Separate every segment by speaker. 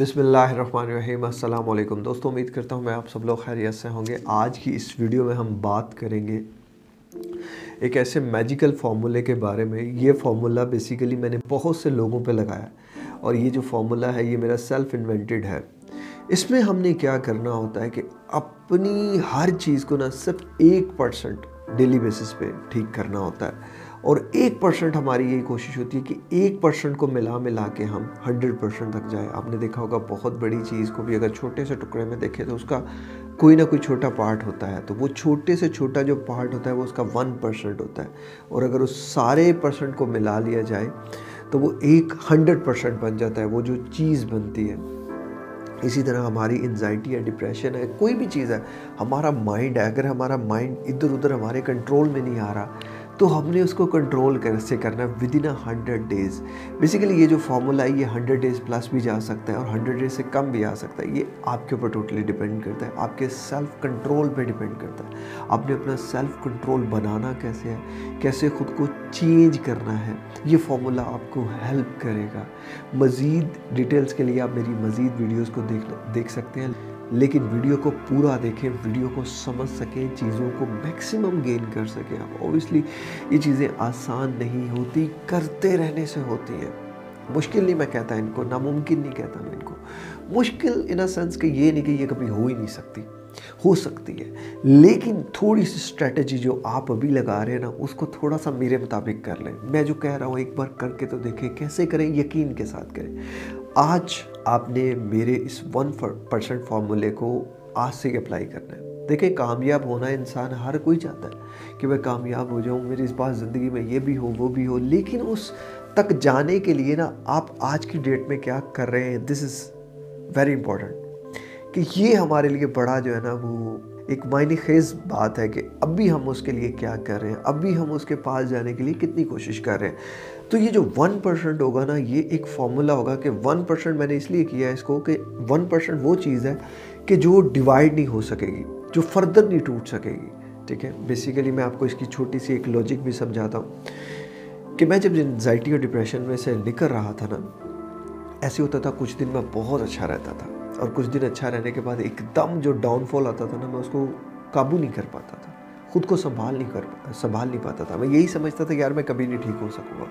Speaker 1: بسم اللہ الرحمن الرحیم، السلام علیکم۔ دوستوں امید کرتا ہوں میں آپ سب لوگ خیریت سے ہوں گے۔ آج کی اس ویڈیو میں ہم بات کریں گے ایک ایسے میجیکل فارمولے کے بارے میں۔ یہ فارمولہ بیسیکلی میں نے بہت سے لوگوں پہ لگایا اور یہ جو فارمولہ ہے، یہ میرا سیلف انوینٹڈ ہے۔ اس میں ہم نے کیا کرنا ہوتا ہے کہ اپنی ہر چیز کو نہ صرف ایک پرسنٹ ڈیلی بیسس پہ ٹھیک کرنا ہوتا ہے۔ اور ایک پرسنٹ ہماری یہی کوشش ہوتی ہے کہ ایک پرسنٹ کو ملا ملا کے ہم ہنڈریڈ پرسنٹ تک جائیں۔ آپ نے دیکھا ہوگا بہت بڑی چیز کو بھی اگر چھوٹے سے ٹکڑے میں دیکھیں تو اس کا کوئی نہ کوئی چھوٹا پارٹ ہوتا ہے۔ تو وہ چھوٹے سے چھوٹا جو پارٹ ہوتا ہے وہ اس کا ون پرسنٹ ہوتا ہے۔ اور اگر اس سارے پرسنٹ کو ملا لیا جائے تو وہ ایک ہنڈریڈ پرسنٹ بن جاتا ہے۔ وہ جو چیز بنتی ہے۔ اسی طرح ہماری انزائٹی ہے ڈپریشن ہے، کوئی بھی چیز ہے، ہمارا مائنڈ ہے۔ اگر ہمارا مائنڈ ادھر ادھر ہمارے کنٹرول میں نہیں آ رہا تو ہم نے اس کو کنٹرول سے کرنا ہے with in hundred days basically یہ جو فارمولا ہے یہ ہنڈریڈ ڈیز پلس بھی جا سکتا ہے اور ہنڈریڈ ڈیز سے کم بھی آ سکتا ہے. یہ آپ کے اوپر ٹوٹلی ڈپینڈ کرتا ہے. آپ کے سیلف کنٹرول پہ ڈپینڈ کرتا ہے. آپ نے اپنا سیلف کنٹرول بنانا کیسے ہے؟ کیسے خود کو چینج کرنا ہے؟ یہ فارمولا آپ کو ہیلپ کرے گا. مزید ڈیٹیلز کے لیے آپ میری مزید ویڈیوز کو دیکھ دیکھ سکتے ہیں. لیکن ویڈیو کو پورا دیکھیں، ویڈیو کو سمجھ سکیں، چیزوں کو میکسیمم گین کر سکیں۔ آپ اوبیسلی یہ چیزیں آسان نہیں ہوتی، کرتے رہنے سے ہوتی ہیں۔ مشکل نہیں میں کہتا ان کو، ناممکن نہیں کہتا میں ان کو۔ مشکل ان اے سینس کہ یہ نہیں کہ یہ کبھی ہو ہی نہیں سکتی۔ ہو سکتی ہے۔ لیکن تھوڑی سی اسٹریٹجی جو آپ ابھی لگا رہے ہیں نا، اس کو تھوڑا سا میرے مطابق کر لیں۔ میں جو کہہ رہا ہوں، ایک بار کر کے تو دیکھیں کیسے کریں، یقین کے ساتھ کریں۔ آج آپ نے میرے اس ون پرسنٹ فارمولے کو آج سے اپلائی کرنا ہے۔ دیکھیں، کامیاب ہونا انسان ہر کوئی چاہتا ہے کہ میں کامیاب ہو جاؤں، میری اس بات زندگی میں یہ بھی ہو، وہ بھی ہو، لیکن اس تک جانے کے لیے نا، آپ آج کی ڈیٹ میں کیا کر رہے ہیں؟ دس از ویری امپورٹنٹ کہ یہ ہمارے لیے بڑا جو ہے نا، وہ ایک معنی خیز بات ہے کہ اب بھی ہم اس کے لیے کیا کر رہے ہیں؟ اب بھی ہم اس کے پاس جانے کے لیے کتنی کوشش کر رہے ہیں؟ تو یہ جو ون پرسنٹ ہوگا نا، یہ ایک فارمولا ہوگا کہ ون پرسنٹ میں نے اس لیے کیا ہے اس کو کہ ون پرسنٹ وہ چیز ہے کہ جو ڈیوائڈ نہیں ہو سکے گی، جو فردر نہیں ٹوٹ سکے گی۔ ٹھیک ہے؟ بیسیکلی میں آپ کو اس کی چھوٹی سی ایک لاجک بھی سمجھاتا ہوں کہ میں جب انزائٹی اور ڈپریشن میں سے نکل رہا تھا نا، ایسے ہوتا تھا کچھ دن میں بہت اچھا رہتا تھا اور کچھ دن اچھا رہنے کے بعد ایک دم جو ڈاؤن فال آتا تھا نا، میں اس کو قابو نہیں کر پاتا تھا۔ خود کو سنبھال نہیں کر سنبھال نہیں پاتا تھا۔ میں یہی سمجھتا تھا کہ یار میں کبھی نہیں ٹھیک ہو سکوں گا۔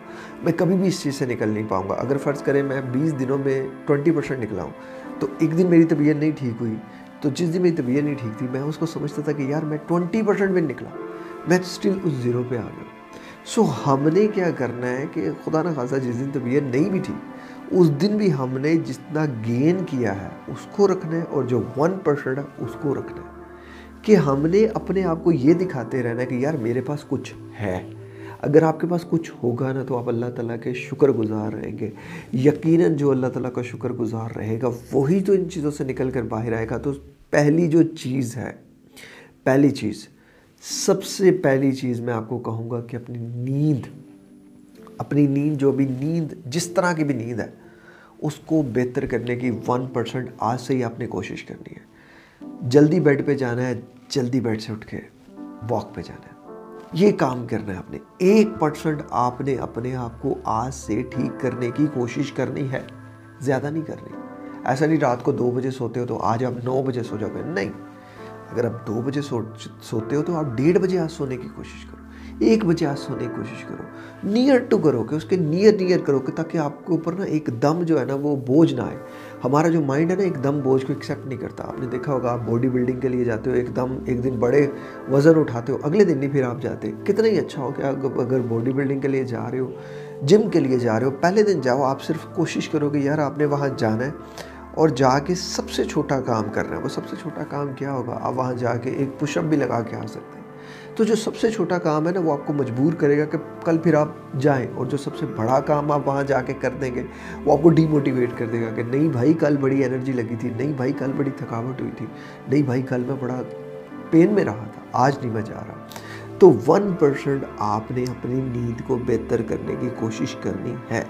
Speaker 1: میں کبھی بھی اس چیز سے نکل نہیں پاؤں گا۔ اگر فرض کریں میں بیس دنوں میں ٹوئنٹی پرسینٹ نکلا ہوں، تو ایک دن میری طبیعت نہیں ٹھیک ہوئی، تو جس دن میری طبیعت نہیں ٹھیک تھی، میں اس کو سمجھتا تھا کہ یار میں ٹوئنٹی پرسینٹ میں نکلا، میں اسٹل اس زیرو پہ آ گیا۔ سو ہم نے کیا کرنا ہے کہ خدا نہ خاصا جس دن طبیعت نہیں بھی تھی، اس دن بھی ہم نے جتنا گین کیا ہے، اس کو رکھنا ہے اور جو ون پرسنٹ ہے، اس کو رکھنا ہے۔ کہ ہم نے اپنے آپ کو یہ دکھاتے رہنا ہے کہ یار میرے پاس کچھ ہے۔ اگر آپ کے پاس کچھ ہوگا نا تو آپ اللہ تعالیٰ کے شکر گزار رہیں گے۔ یقیناً جو اللہ تعالیٰ کا شکر گزار رہے گا، وہی تو ان چیزوں سے نکل کر باہر آئے گا۔ تو پہلی جو چیز ہے، پہلی چیز، سب سے پہلی چیز میں آپ کو کہوں گا کہ اپنی نیند اپنی نیند جو بھی نیند، جس طرح کی بھی نیند ہے، اس کو بہتر کرنے کی ون پرسنٹ آج سے ہی آپ نے کوشش کرنی ہے۔ جلدی بیڈ پہ جانا ہے، جلدی بیڈ سے اٹھ کے واک پہ جانا ہے۔ یہ کام کرنا ہے آپ نے۔ ایک پرسنٹ آپ نے اپنے آپ کو آج سے ٹھیک کرنے کی کوشش کرنی ہے۔ زیادہ نہیں کرنی۔ ایسا نہیں رات کو دو بجے سوتے ہو تو آج آپ نو بجے سو جاؤ گے۔ نہیں۔ اگر آپ دو بجے سوتے ہو تو آپ ڈیڑھ بجے آج سونے کی کوشش کرو۔ ایک بجے آج سونے کی کوشش کرو۔ نیئر ٹو کرو کہ اس کے نیئر نیئر کرو کہ تاکہ آپ کے اوپر نا ایک دم جو ہے نا وہ بوجھ نہ آئے۔ ہمارا جو مائنڈ ہے نا ایک دم بوجھ کو ایکسیپٹ نہیں کرتا۔ آپ نے دیکھا ہوگا آپ باڈی بلڈنگ کے لیے جاتے ہو، ایک دم ایک دن بڑے وزن اٹھاتے ہو، اگلے دن نہیں پھر آپ جاتے۔ کتنا ہی اچھا ہو کہ اگر باڈی بلڈنگ کے لیے جا رہے ہو جم کے لیے جا رہے ہو، پہلے دن جاؤ، آپ صرف کوشش کرو کہ یار آپ نے وہاں جانا ہے اور جا کے سب سے چھوٹا کام کرنا ہے۔ وہ سب سے چھوٹا کام کیا ہوگا؟ آپ وہاں جا کے ایک پش اپ بھی لگا کے آ سکتے ہیں۔ تو جو سب سے چھوٹا کام ہے نا، وہ آپ کو مجبور کرے گا کہ کل پھر آپ جائیں اور جو سب سے بڑا کام آپ وہاں جا کے کر دیں گے، وہ آپ کو ڈی موٹیویٹ کر دے گا کہ نہیں بھائی، کل بڑی انرجی لگی تھی، نہیں بھائی، کل بڑی تھکاوٹ ہوئی تھی، نہیں بھائی، کل میں بڑا پین میں رہا تھا، آج نہیں میں جا رہا۔ تو ون پرسنٹ آپ نے اپنی نیند کو بہتر کرنے کی کوشش کرنی ہے۔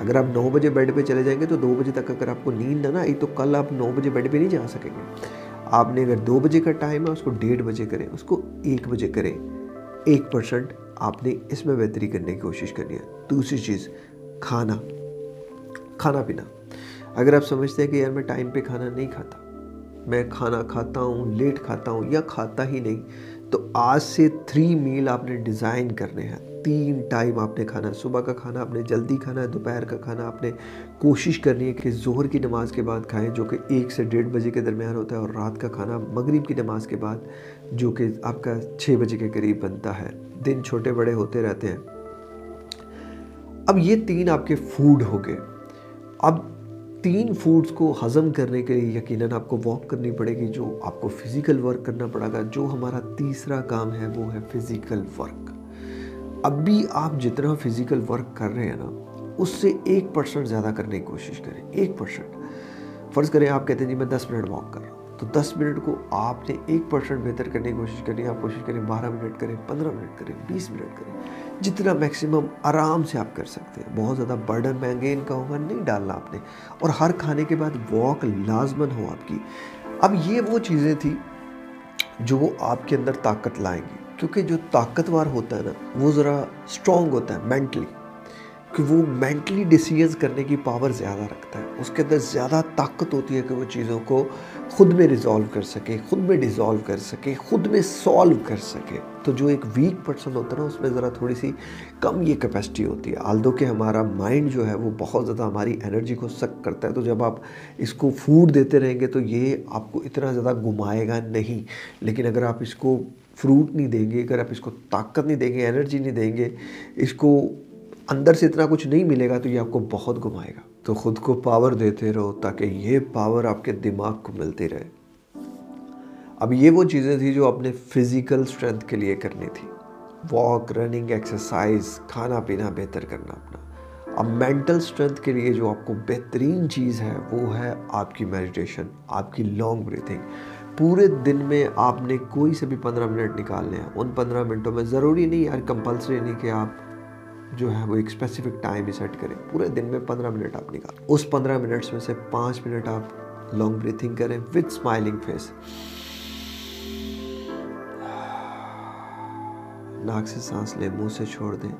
Speaker 1: اگر آپ نو بجے بیڈ پہ چلے جائیں گے تو دو بجے تک اگر آپ کو نیند نہ آئی تو کل آپ نو بجے بیڈ پہ نہیں جا سکیں گے۔ آپ نے اگر دو بجے کا ٹائم ہے، اس کو ڈیڑھ بجے کریں، اس کو ایک بجے کریں۔ ایک پرسنٹ آپ نے اس میں بہتری کرنے کی کوشش کرنی ہے۔ دوسری چیز، کھانا کھانا پینا۔ اگر آپ سمجھتے ہیں کہ یار میں ٹائم پہ کھانا نہیں کھاتا، میں کھانا کھاتا ہوں، لیٹ کھاتا ہوں یا کھاتا ہی نہیں، تو آج سے تھری میل آپ نے ڈیزائن کرنے ہیں۔ تین ٹائم آپ نے کھانا ہے صبح کا کھانا آپ نے، جلدی کھانا ہے دوپہر کا کھانا آپ نے کوشش کرنی ہے کہ ظہر کی نماز کے بعد کھائیں، جو کہ ایک سے ڈیڑھ بجے کے درمیان ہوتا ہے اور رات کا کھانا مغرب کی نماز کے بعد، جو کہ آپ کا چھ بجے کے قریب بنتا ہے۔ دن چھوٹے بڑے ہوتے رہتے ہیں۔ اب یہ تین آپ کے فوڈ ہو گئے۔ اب تین فوڈز کو ہضم کرنے کے لیے یقیناً آپ کو واک کرنی پڑے گی، جو آپ کو فزیکل ورک کرنا پڑے گا۔ جو ہمارا تیسرا کام ہے وہ ہے فزیکل ورک اب بھی آپ جتنا فزیکل ورک کر رہے ہیں نا، اس سے ایک پرسنٹ زیادہ کرنے کی کوشش کریں، ایک پرسنٹ فرض کریں آپ کہتے ہیں جی میں دس منٹ واک کر رہا ہوں، تو دس منٹ کو آپ نے ایک پرسنٹ بہتر کرنے کی کوشش کرنی ہے، آپ کوشش کریں بارہ منٹ کریں، پندرہ منٹ کریں، بیس منٹ کریں۔ جتنا میکسیمم آرام سے آپ کر سکتے ہیں۔ بہت زیادہ برڈن مہنگے کا ہوگا، نہیں ڈالنا آپ نے۔ اور ہر کھانے کے بعد واک لازمن ہو آپ کی۔ اب یہ وہ چیزیں تھیں جو وہ آپ کے اندر طاقت لائیں گی۔ کیونکہ جو طاقتور ہوتا ہے نا، وہ ذرا اسٹرانگ ہوتا ہے مینٹلی کہ وہ مینٹلی ڈیسیژ کرنے کی پاور زیادہ رکھتا ہے۔ اس کے اندر زیادہ طاقت ہوتی ہے کہ وہ چیزوں کو خود میں ریزالو کر سکے، خود میں ڈیزالو کر سکے، خود میں سالو کر سکے۔ تو جو ایک ویک پرسن ہوتا ہے نا، اس میں ذرا تھوڑی سی کم یہ کیپیسٹی ہوتی ہے۔ آلدو کہ ہمارا مائنڈ جو ہے، وہ بہت زیادہ ہماری انرجی کو سک کرتا ہے۔ تو جب آپ اس کو فوڈ دیتے رہیں گے تو یہ آپ کو اتنا زیادہ گھمائے گا نہیں۔ لیکن اگر آپ اس کو فروٹ نہیں دیں گے، اگر آپ اس کو طاقت نہیں دیں گے انرجی نہیں دیں گے، اس کو اندر سے اتنا کچھ نہیں ملے گا تو یہ آپ کو بہت گھمائے گا۔ تو خود کو پاور دیتے رہو تاکہ یہ پاور آپ کے دماغ کو ملتی رہے۔ اب یہ وہ چیزیں تھیں جو اپنے فزیکل سٹرینتھ کے لیے کرنی تھی۔ واک رننگ ایکسرسائز کھانا پینا بہتر کرنا اپنا۔ اب مینٹل سٹرینتھ کے لیے جو آپ کو بہترین چیز ہے، وہ ہے آپ کی میڈیٹیشن آپ کی لانگ بریتھنگ پورے دن میں آپ نے کوئی سے بھی پندرہ منٹ نکالنے ہیں ان پندرہ منٹوں میں ضروری نہیں یار کمپلسری نہیں کہ آپ جو ہے وہ ایک اسپیسیفک ٹائم ہی سیٹ کریں۔ پورے دن میں پندرہ منٹ آپ نکال، اس پندرہ منٹس میں سے پانچ منٹ آپ لانگ بریتھنگ کریں وتھ اسمائلنگ فیس ناک سے سانس لیں، منہ سے چھوڑ دیں۔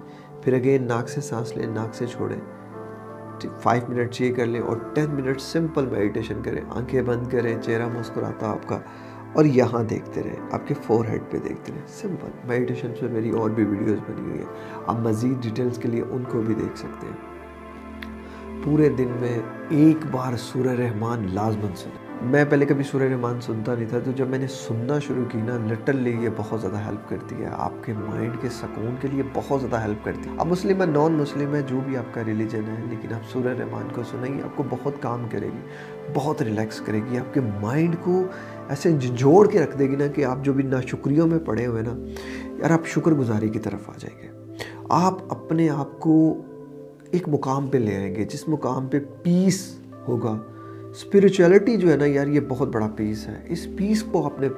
Speaker 1: پھر اگین ناک سے سانس لیں، ناک سے چھوڑیں۔ فائیو منٹس یہ کر لیں اور ٹین منٹ سمپل میڈیٹیشن کریں۔ آنکھیں بند کریں، چہرہ مسکراتا آپ کا اور یہاں دیکھتے رہیں، آپ کے فور ہیڈ پہ دیکھتے رہیں۔ سمپل میڈیٹیشن سے میری اور بھی ویڈیوز بنی ہوئی ہیں۔ آپ مزید ڈیٹیلز کے لیے ان کو بھی دیکھ سکتے ہیں۔ پورے دن میں ایک بار سورہ رحمان لازمن سنیں۔ میں پہلے کبھی سورہ رحمان سنتا نہیں تھا، تو جب میں نے سننا شروع کی نا لٹرلی یہ بہت زیادہ ہیلپ کرتی ہے، آپ کے مائنڈ کے سکون کے لیے بہت زیادہ ہیلپ کرتی ہے۔ اب مسلم ہے نان مسلم ہے، جو بھی آپ کا ریلیجن ہے، لیکن آپ سورہ رحمان کو سنیں گے آپ کو بہت کام کرے گی، بہت ریلیکس کرے گی، آپ کے مائنڈ کو ایسے جوڑ کے رکھ دے گی نا کہ آپ جو بھی ناشکریوں میں پڑے ہوئے نا، یار آپ شکر گزاری کی طرف آ جائیں گے آپ اپنے آپ کو ایک مقام پہ لے آئیں گے، جس مقام پہ پیس ہوگا۔ اسپریچولیٹی جو ہے نا یار یہ بہت بڑا پیس ہے۔ اس پیس کو اپنے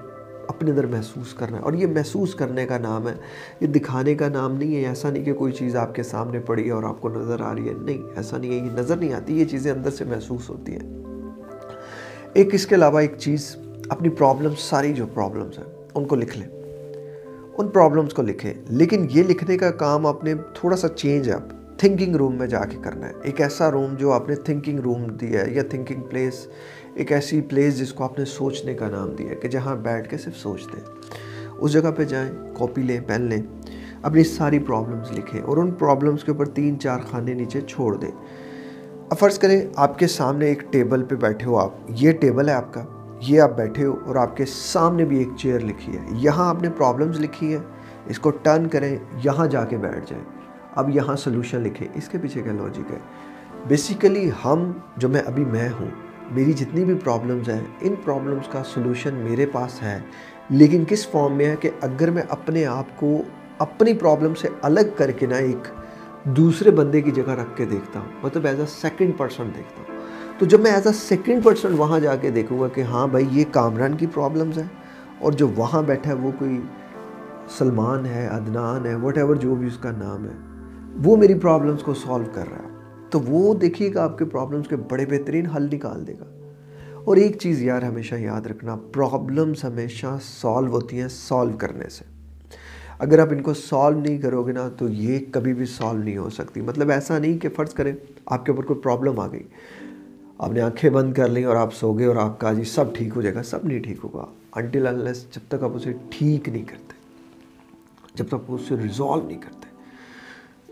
Speaker 1: اپنے اندر محسوس کرنا ہے اور یہ محسوس کرنے کا نام ہے۔ یہ دکھانے کا نام نہیں ہے، ایسا نہیں کہ کوئی چیز آپ کے سامنے پڑی ہے اور آپ کو نظر آ رہی ہے۔ نہیں، ایسا نہیں ہے۔ یہ نظر نہیں آتی، یہ چیزیں اندر سے محسوس ہوتی ہیں۔ ایک اس کے علاوہ ایک چیز، اپنی پرابلمس ساری جو پرابلمس ہیں، ان کو لکھ لیں۔ ان پرابلمس کو لکھیں۔ لیکن یہ لکھنے کا کام آپ نے تھوڑا سا چینج ہے۔ اب تھنکنگ روم میں جا کے کرنا ہے۔ ایک ایسا روم جو آپ نے تھنکنگ روم دیا ہے یا تھنکنگ پلیس ایک ایسی پلیس جس کو آپ نے سوچنے کا نام دیا ہے کہ جہاں بیٹھ کے صرف سوچتے ہیں۔ اس جگہ پہ جائیں کاپی لیں پین لیں، اپنی ساری پرابلمس لکھیں اور ان پرابلمس کے اوپر تین چار خانے نیچے چھوڑ دیں۔ اب فرض کریں آپ کے سامنے ایک ٹیبل پہ بیٹھے ہو آپ۔ یہ ٹیبل ہے آپ کا۔ یہ آپ بیٹھے ہو اور آپ کے سامنے بھی ایک چیئر لکھی ہے۔ یہاں آپ نے پرابلمس لکھی ہے اس کو ٹرن کریں، یہاں جا کے بیٹھ جائیں۔ اب یہاں سلوشن لکھیں۔ اس کے پیچھے کیا لاجک ہے؟ بیسیکلی ہم، جو میں ابھی میں ہوں، میری جتنی بھی پرابلمز ہیں، ان پرابلمز کا سلوشن میرے پاس ہے۔ لیکن کس فارم میں ہے کہ اگر میں اپنے آپ کو اپنی پرابلم سے الگ کر کے نا ایک دوسرے بندے کی جگہ رکھ کے دیکھتا ہوں مطلب ایز اے سیکنڈ پرسن دیکھتا ہوں۔ تو جب میں ایز اے سیکنڈ پرسن وہاں جا کے دیکھوں گا کہ ہاں بھائی، یہ کامران کی پرابلمز ہیں اور جو وہاں بیٹھا ہے، وہ کوئی سلمان ہے، عدنان ہے وٹ ایور جو بھی اس کا نام ہے۔ وہ میری پرابلمس کو سالو کر رہا ہے۔ تو وہ دیکھیے گا آپ کے پرابلمس کے بڑے بہترین حل نکال دے گا۔ اور ایک چیز یار ہمیشہ یاد رکھنا پرابلمس ہمیشہ سالو ہوتی ہیں سالو کرنے سے۔ اگر آپ ان کو سالو نہیں کرو گے نا تو یہ کبھی بھی سالو نہیں ہو سکتی۔ مطلب ایسا نہیں کہ فرض کریں آپ کے اوپر کوئی پرابلم آ گئی۔ آپ نے آنکھیں بند کر لیں اور آپ سو گئے اور آپ کہا جی سب ٹھیک ہو جائے گا، سب نہیں ٹھیک ہوگا۔ انٹل انلیس جب تک آپ اسے ٹھیک نہیں کرتے، جب تک آپ اسے ریزالو نہیں کرتے۔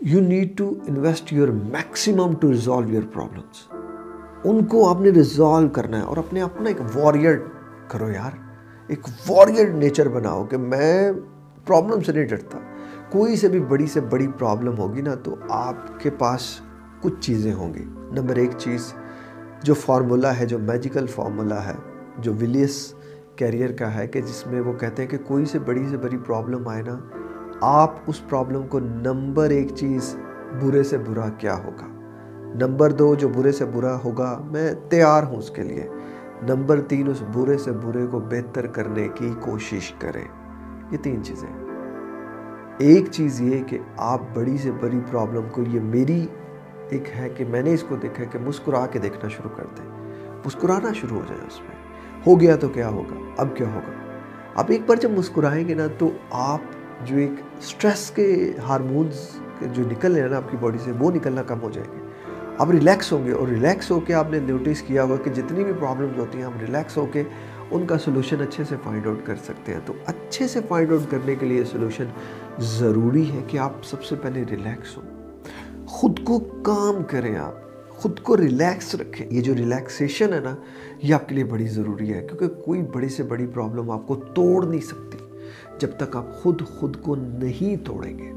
Speaker 1: You need to invest your maximum to resolve your problems ان کو آپ نے ریزالو کرنا ہے اور اپنے اپنا ایک وارئر کرو یار. ایک وارئر نیچر بناؤ کہ میں پرابلم سے نہیں ڈرتا. کوئی سے بھی بڑی سے بڑی پرابلم ہوگی نا تو آپ کے پاس کچھ چیزیں ہوں گی. نمبر ایک چیز جو فارمولا ہے، جو میجیکل فارمولا ہے، جو ولیس کیریئر کا ہے کہ جس میں وہ کہتے ہیں کہ کوئی سے بڑی سے بڑی پرابلم آئے نا آپ اس پرابلم کو نمبر ایک چیز برے سے برا کیا ہوگا؟ نمبر دو جو برے سے برا ہوگا، میں تیار ہوں اس کے لیے۔ نمبر تین اس برے سے برے کو بہتر کرنے کی کوشش کریں یہ تین چیزیں۔ ایک چیز یہ کہ آپ بڑی سے بڑی پرابلم کو، یہ میری ایک ہے کہ میں نے اس کو دیکھا کہ مسکرا کے دیکھنا شروع کر دیں مسکرانا شروع ہو جائے اس میں۔ ہو گیا تو کیا ہوگا؟ اب کیا ہوگا؟ اب ایک بار جب مسکرائیں گے نا تو آپ جو ایک سٹریس کے ہارمونز جو نکل رہے ہیں نا آپ کی باڈی سے، وہ نکلنا کم ہو جائے گے آپ ریلیکس ہوں گے اور ریلیکس ہو کے آپ نے نوٹس کیا ہوگا کہ جتنی بھی پرابلمز ہوتی ہیں ہم ریلیکس ہو کے ان کا سلوشن اچھے سے فائنڈ آؤٹ کر سکتے ہیں۔ تو اچھے سے فائنڈ آؤٹ کرنے کے لیے سلوشن ضروری ہے کہ آپ سب سے پہلے ریلیکس ہوں۔ خود کو کام کریں آپ، خود کو ریلیکس رکھیں۔ یہ جو ریلیکسیشن ہے نا، یہ آپ کے لیے بڑی ضروری ہے۔ کیونکہ کوئی بڑی سے بڑی پرابلم آپ کو توڑ نہیں سکتی۔ جب تک آپ خود خود کو نہیں توڑیں گے۔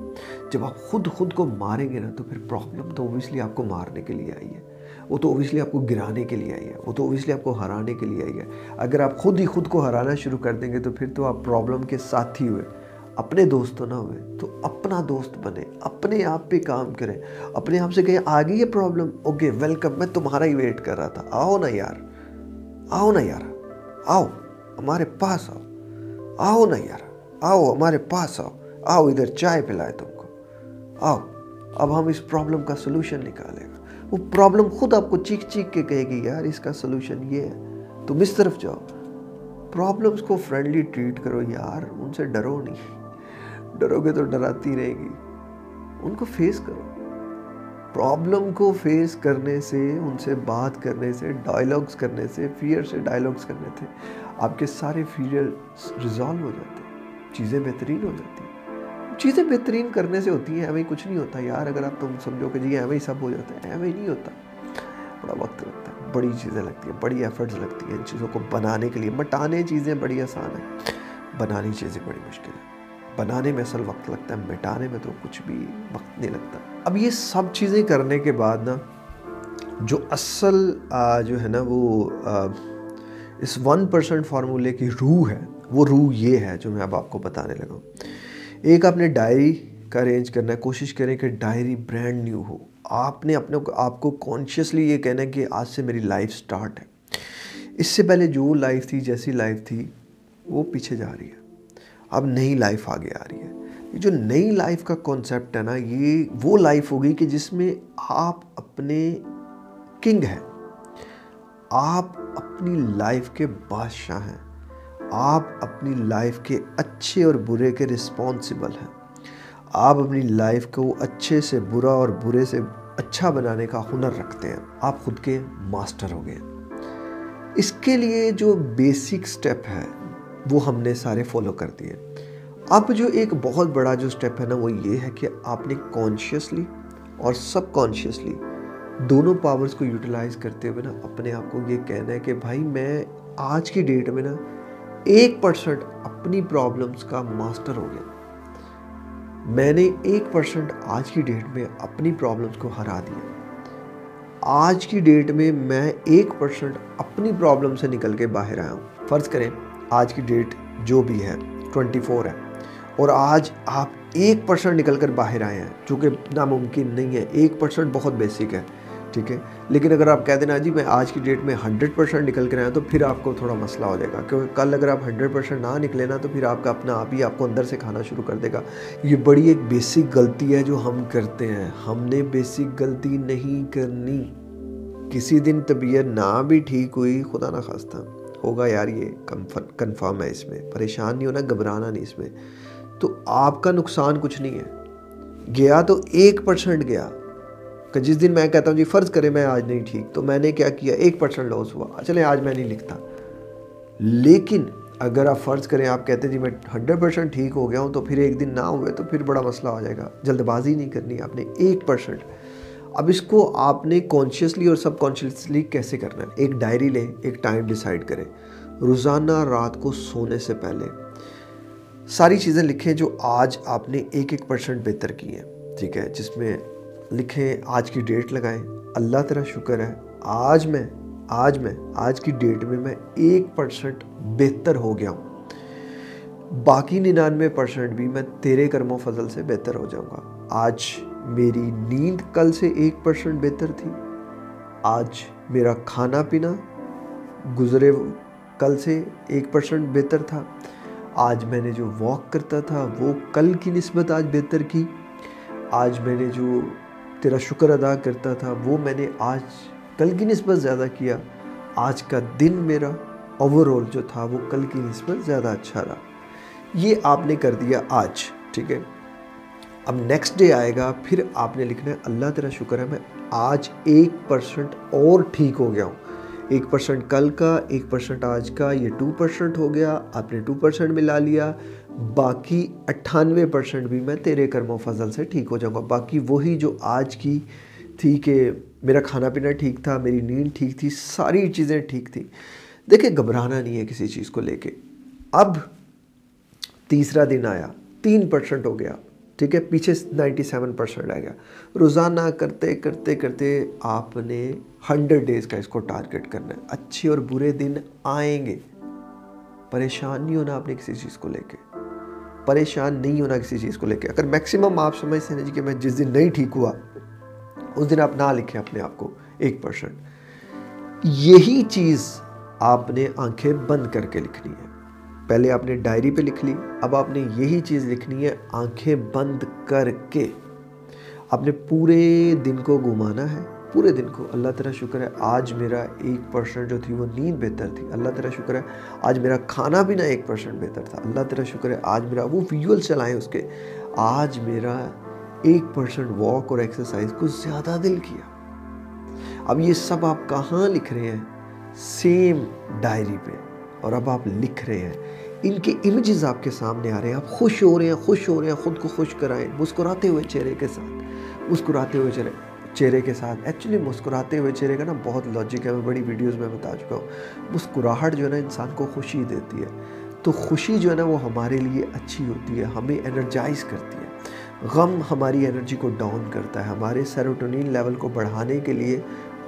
Speaker 1: جب آپ خود خود کو ماریں گے نا تو پھر پرابلم تو اوبیسلی آپ کو مارنے کے لیے آئی ہے۔ وہ تو اوبیسلی آپ کو گرانے کے لیے آئی ہے۔ وہ تو اوبیسلی آپ کو ہرانے کے لیے آئی ہے۔ اگر آپ خود ہی خود کو ہرانا شروع کر دیں گے تو پھر تو آپ پرابلم کے ساتھی ہوئے۔ اپنے دوست تو نہ ہوئے۔ تو اپنا دوست بنے۔ اپنے آپ پہ کام کریں۔ اپنے آپ سے کہیں آگے یہ پرابلم اوکے ویلکم میں تمہارا ہی ویٹ کر رہا تھا۔ آؤ نا یار۔ آؤ نا یار۔ آؤ۔ ہمارے پاس آؤ۔ آؤ نا یار۔ آؤ، ہمارے پاس آؤ۔ آؤ، ادھر چائے پلائے تم کو۔ آؤ، اب ہم اس پرابلم کا سلوشن نکالے گا وہ پرابلم خود آپ کو چیک چیک کے کہے گی، یار، اس کا سلوشن یہ ہے۔ تم اس طرف جاؤ۔ پرابلمس کو فرینڈلی ٹریٹ کرو، یار، ان سے ڈرو نہیں۔ ڈرو گے تو ڈراتی رہے گی۔ ان کو فیس کرو۔ پرابلم کو فیس کرنے سے، ان سے بات کرنے سے ڈائلاگس کرنے سے فیئر سے ڈائلاگس کرنے تھے آپ کے سارے فیئر ریزالو ہو جاتے ہیں۔ چیزیں بہترین ہو جاتی ہیں۔ چیزیں بہترین کرنے سے ہوتی ہیں، ایویں کچھ نہیں ہوتا یار۔ اگر آپ تم سمجھو کہ جی ایویں ہی سب ہو جاتا ہے، ایویں نہیں ہوتا۔ بڑا وقت لگتا ہے، بڑی چیزیں لگتی ہیں، بڑی ایفرٹس لگتی ہیں ان چیزوں کو بنانے کے لیے۔ مٹانے چیزیں بڑی آسان ہیں، بنانی چیزیں بڑی مشکل ہیں۔ بنانے میں اصل وقت لگتا ہے، مٹانے میں تو کچھ بھی وقت نہیں لگتا۔ اب یہ سب چیزیں کرنے کے بعد نا، جو اصل جو ہے نا وہ اس ون پرسنٹ فارمولے کی روح ہے وہ روح یہ ہے جو میں اب آپ کو بتانے لگا ہوں۔ ایک آپ نے ڈائری کا ارینج کرنا ہے، کوشش کریں کہ ڈائری برانڈ نیو ہو۔ آپ نے اپنے آپ کو کانشیسلی یہ کہنا ہے کہ آج سے میری لائف سٹارٹ ہے۔ اس سے پہلے جو لائف تھی، جیسی لائف تھی، وہ پیچھے جا رہی ہے۔ اب نئی لائف آگے آ رہی ہے۔ یہ جو نئی لائف کا کانسیپٹ ہے نا، یہ وہ لائف ہوگی کہ جس میں آپ اپنے کنگ ہیں۔ آپ اپنی لائف کے بادشاہ ہیں۔ آپ اپنی لائف کے اچھے اور برے کے رسپانسبل ہیں۔ آپ اپنی لائف کو اچھے سے برا اور برے سے اچھا بنانے کا ہنر رکھتے ہیں۔ آپ خود کے ماسٹر ہو گئے اس کے لیے جو بیسک سٹیپ ہے، وہ ہم نے سارے فالو کر دیے۔ اب جو ایک بہت بڑا جو سٹیپ ہے نا، وہ یہ ہے کہ آپ نے کانشیسلی اور سب کانشیسلی دونوں پاورز کو یوٹیلائز کرتے ہوئے نا، اپنے آپ کو یہ کہنا ہے کہ بھائی، میں آج کی ڈیٹ میں نا ایک پرسنٹ اپنی پرابلمس کا ماسٹر ہو گیا۔ میں نے ایک پرسنٹ آج کی ڈیٹ میں اپنی پرابلمس کو ہرا دیا۔ آج کی ڈیٹ میں میں ایک پرسنٹ اپنی پرابلم سے نکل کے باہر آیا ہوں۔ فرض کریں آج کی ڈیٹ جو بھی ہے ٹوینٹی فور ہے۔ اور آج آپ ایک پرسنٹ نکل کر باہر آئے ہیں، جو کہ ناممکن نہیں ہے۔ ایک پرسنٹ بہت بیسک ہے۔ ٹھیک ہے؟ لیکن اگر آپ کہہ دینا جی میں آج کی ڈیٹ میں ہنڈریڈ پرسنٹ نکل کر آیا تو پھر آپ کو تھوڑا مسئلہ ہو جائے گا، کیونکہ کل اگر آپ ہنڈریڈ پرسنٹ نہ نکلے نا تو پھر آپ کا اپنا آپ ہی آپ کو اندر سے کھانا شروع کر دے گا۔ یہ بڑی ایک بیسک غلطی ہے جو ہم کرتے ہیں۔ ہم نے بیسک غلطی نہیں کرنی۔ کسی دن طبیعت نہ بھی ٹھیک ہوئی، خدا نہ خواستہ ہوگا یار یہ کنفرم ہے اس میں۔ پریشان نہیں ہونا، گھبرانا نہیں اس میں۔ تو آپ کا نقصان کچھ نہیں ہے۔ گیا تو ایک پرسنٹ گیا۔ کہ جس دن میں کہتا ہوں جی فرض کرے میں آج نہیں ٹھیک، تو میں نے کیا کیا؟ ایک پرسنٹ لاس ہوا۔ چلیں آج میں نہیں لکھتا۔ لیکن اگر آپ فرض کریں، آپ کہتے ہیں جی میں ہنڈریڈ پرسنٹ ٹھیک ہو گیا ہوں، تو پھر ایک دن نہ ہوئے تو پھر بڑا مسئلہ ہو جائے گا۔ جلد بازی نہیں کرنی، آپ نے ایک پرسنٹ اب اس کو آپ نے کانشیسلی اور سب کانشیسلی کیسے کرنا ہے؟ ایک ڈائری لیں، ایک ٹائم ڈیسائیڈ کریں۔ روزانہ رات کو سونے سے پہلے ساری چیزیں لکھیں جو آج آپ نے ایک ایک پرسنٹ بہتر کی ہیں۔ ٹھیک ہے؟ جس میں لکھیں آج کی ڈیٹ لگائیں اللہ تیرا شکر ہے۔ آج میں آج میں، آج کی ڈیٹ میں میں ایک پرسنٹ بہتر ہو گیا ہوں۔ باقی ننانوے پرسنٹ بھی میں تیرے کرم و فضل سے بہتر ہو جاؤں گا۔ آج میری نیند کل سے ایک پرسنٹ بہتر تھی۔ آج میرا کھانا پینا گزرے کل سے ایک پرسنٹ بہتر تھا۔ آج میں نے جو واک کرتا تھا وہ کل کی نسبت آج بہتر کی۔ آج میں نے جو تیرا شکر ادا کرتا تھا، وہ میں نے آج کل کی نسبت زیادہ کیا۔ آج کا دن میرا اوور آل جو تھا، وہ کل کی نسبت زیادہ اچھا رہا۔ یہ آپ نے کر دیا آج، ٹھیک ہے؟ اب نیکسٹ ڈے آئے گا، پھر آپ نے لکھنا ہے، اللہ تیرا شکر ہے، میں آج ایک پرسنٹ اور ٹھیک ہو گیا ہوں۔ ایک پرسنٹ کل کا، ایک پرسنٹ آج کا، یہ ٹو پرسنٹ ہو گیا، آپ نے ٹو پرسنٹ ملا لیا۔ باقی اٹھانوے پرسنٹ بھی میں تیرے کرم و فضل سے ٹھیک ہو جاؤں گا۔ باقی وہی جو آج کی تھی کہ میرا کھانا پینا ٹھیک تھا، میری نیند ٹھیک تھی، ساری چیزیں ٹھیک تھیں۔ دیکھیں، گھبرانا نہیں ہے کسی چیز کو لے کے۔ اب تیسرا دن آیا، تین پرسنٹ ہو گیا، ٹھیک ہے؟ پیچھے نائنٹی سیون پرسنٹ آ گیا۔ روزانہ کرتے کرتے کرتے آپ نے ہنڈریڈ ڈیز کا اس کو ٹارگٹ کرنا ہے۔ اچھے اور برے دن آئیں گے۔ پریشان نہیں ہونا آپ نے کسی چیز کو لے کے۔ پریشان نہیں ہونا کسی چیز کو لے کے۔ اگر میکسیمم آپ سمجھ سے جی کہ میں جس دن نہیں ٹھیک ہوا، اس دن آپ نہ لکھیں اپنے آپ کو ایک پرسنٹ یہی چیز آپ نے آنکھیں بند کر کے لکھنی ہے۔ پہلے آپ نے ڈائری پہ لکھ لی، اب آپ نے یہی چیز لکھنی ہے، آنکھیں بند کر کے۔ آپ نے پورے دن کو گھمانا ہے۔ پورے دن کو اللہ تعالیٰ شکر ہے، آج میرا ایک پرسنٹ جو تھی وہ نیند بہتر تھی۔ اللہ تعالیٰ شکر ہے، آج میرا کھانا بھی نہ ایک پرسنٹ بہتر تھا۔ اللہ تعالیٰ شکر ہے، آج میرا وہ ویژول چلائیں اس کے۔ آج میرا ایک پرسنٹ واک اور ایکسرسائز کو زیادہ دل کیا۔ اب یہ سب آپ کہاں لکھ رہے ہیں؟ سیم ڈائری پہ۔ اور اب آپ لکھ رہے ہیں۔ ان کے امیجز آپ کے سامنے آ رہے ہیں۔ آپ خوش ہو رہے ہیں، خوش ہو رہے ہیں، خود کو خوش کرائیں، مسکراتے ہوئے چہرے کے ساتھ۔ مسکراتے ہوئے چہرے۔ چہرے کے ساتھ۔ ایکچولی مسکراتے ہوئے چہرے کا نا بہت لاجک ہے۔ میں بڑی ویڈیوز میں بتا چکا ہوں۔ مسکراہٹ جو ہے نا انسان کو خوشی دیتی ہے۔ تو خوشی جو ہے نا وہ ہمارے لیے اچھی ہوتی ہے، ہمیں انرجائز کرتی ہے۔ غم ہماری انرجی کو ڈاؤن کرتا ہے۔ ہمارے سیروٹونین لیول کو بڑھانے کے لیے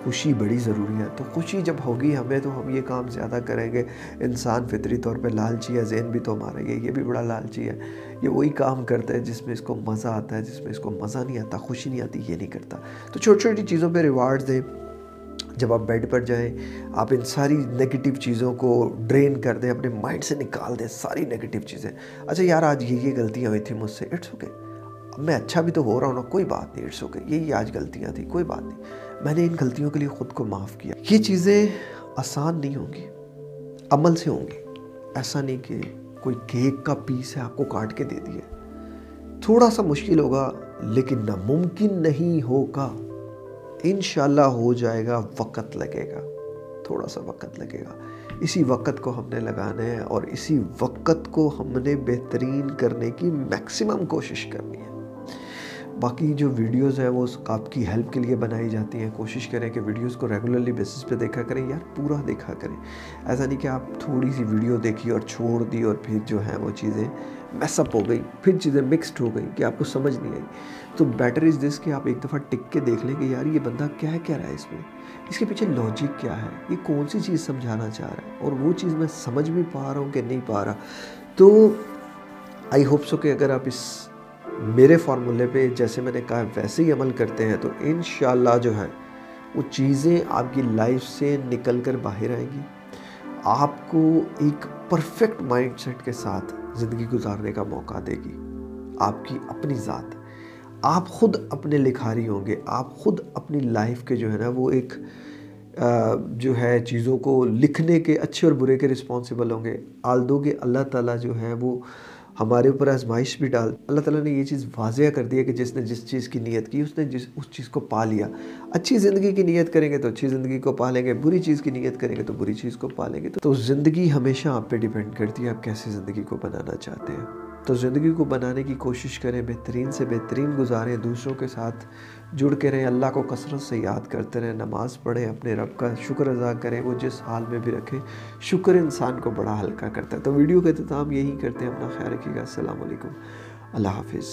Speaker 1: خوشی بڑی ضروری ہے۔ تو خوشی جب ہوگی ہمیں تو ہم یہ کام زیادہ کریں گے۔ انسان فطری طور پہ لالچی ہے ذہن بھی تو ہمارا یہ یہ بھی بڑا لالچی ہے۔ یہ وہی کام کرتا ہے جس میں اس کو مزہ آتا ہے، جس میں اس کو مزہ نہیں آتا، خوشی نہیں آتی، یہ نہیں کرتا۔ تو چھوٹی چھوٹی چیزوں پہ ریوارڈ دیں۔ جب آپ بیڈ پر جائیں، آپ ان ساری نگیٹیو چیزوں کو ڈرین کر دیں، اپنے مائنڈ سے نکال دیں، ساری نگیٹیو چیزیں۔ اچھا یار، آج یہ یہ غلطیاں ہوئی تھیں مجھ سے، اٹس اوکے اب میں اچھا بھی تو ہو رہا ہوں نا، کوئی بات نہیں، اٹس اوکے یہ آج غلطیاں تھیں، کوئی بات نہیں۔ میں نے ان غلطیوں کے لیے خود کو معاف کیا۔ یہ چیزیں آسان نہیں ہوں گی، عمل سے ہوں گی۔ ایسا نہیں کہ کوئی کیک کا پیس ہے آپ کو کاٹ کے دے دیا تھوڑا سا مشکل ہوگا، لیکن ناممکن نہیں ہوگا۔ انشاءاللہ ہو جائے گا، وقت لگے گا۔ تھوڑا سا وقت لگے گا۔ اسی وقت کو ہم نے لگانا ہے اور اسی وقت کو ہم نے بہترین کرنے کی میکسیمم کوشش کرنی ہے۔ باقی جو ویڈیوز ہیں وہ آپ کی ہیلپ کے لیے بنائی جاتی ہیں۔ کوشش کریں کہ ویڈیوز کو ریگولرلی بیسس پہ دیکھا کریں، یار پورا دیکھا کریں۔ ایسا نہیں کہ آپ تھوڑی سی ویڈیو دیکھی اور چھوڑ دی اور پھر جو ہے وہ چیزیں میس اپ ہو گئی پھر چیزیں مکسڈ ہو گئی کہ آپ کو سمجھ نہیں آئی۔ تو بیٹر از دس کہ آپ ایک دفعہ ٹک کے دیکھ لیں کہ یار یہ بندہ کیا کہہ رہا ہے اس میں؟ اس کے پیچھے لاجک کیا ہے؟ یہ کون سی چیز سمجھانا چاہ رہا ہے؟ اور وہ چیز میں سمجھ بھی پا رہا ہوں کہ نہیں پا رہا۔ تو آئی ہوپ سو کہ اگر آپ اس میرے فارمولے پہ جیسے میں نے کہا ویسے ہی عمل کرتے ہیں تو انشاءاللہ جو ہے وہ چیزیں آپ کی لائف سے نکل کر باہر آئیں گی۔ آپ کو ایک پرفیکٹ مائنڈ سیٹ کے ساتھ زندگی گزارنے کا موقع دے گی۔ آپ کی اپنی ذات۔ آپ خود اپنے لکھاری ہوں گے۔ آپ خود اپنی لائف کے جو ہے نا وہ ایک جو ہے چیزوں کو لکھنے کے اچھے اور برے کے رسپانسیبل ہوں گے۔ آلدو کہ اللہ تعالیٰ جو ہے وہ ہمارے اوپر آزمائش بھی ڈال۔ اللہ تعالیٰ نے یہ چیز واضح کر دیا کہ جس نے جس چیز کی نیت کی، اس نے جس، اس چیز کو پا لیا۔ اچھی زندگی کی نیت کریں گے تو اچھی زندگی کو پالیں گے، بری چیز کی نیت کریں گے تو بری چیز کو پالیں گے۔ تو زندگی ہمیشہ آپ پہ ڈیپینڈ کرتی ہے آپ کیسے زندگی کو بنانا چاہتے ہیں۔ تو زندگی کو بنانے کی کوشش کریں، بہترین سے بہترین گزاریں، دوسروں کے ساتھ جڑ کے رہیں، اللہ کو کثرت سے یاد کرتے رہیں، نماز پڑھیں، اپنے رب کا شکر ادا کریں، وہ جس حال میں بھی رکھیں، شکر انسان کو بڑا ہلکا کرتا ہے۔ تو ویڈیو کا اختتام یہی کرتے ہیں۔ اپنا خیال رکھیے گا۔ السلام علیکم۔ اللہ حافظ۔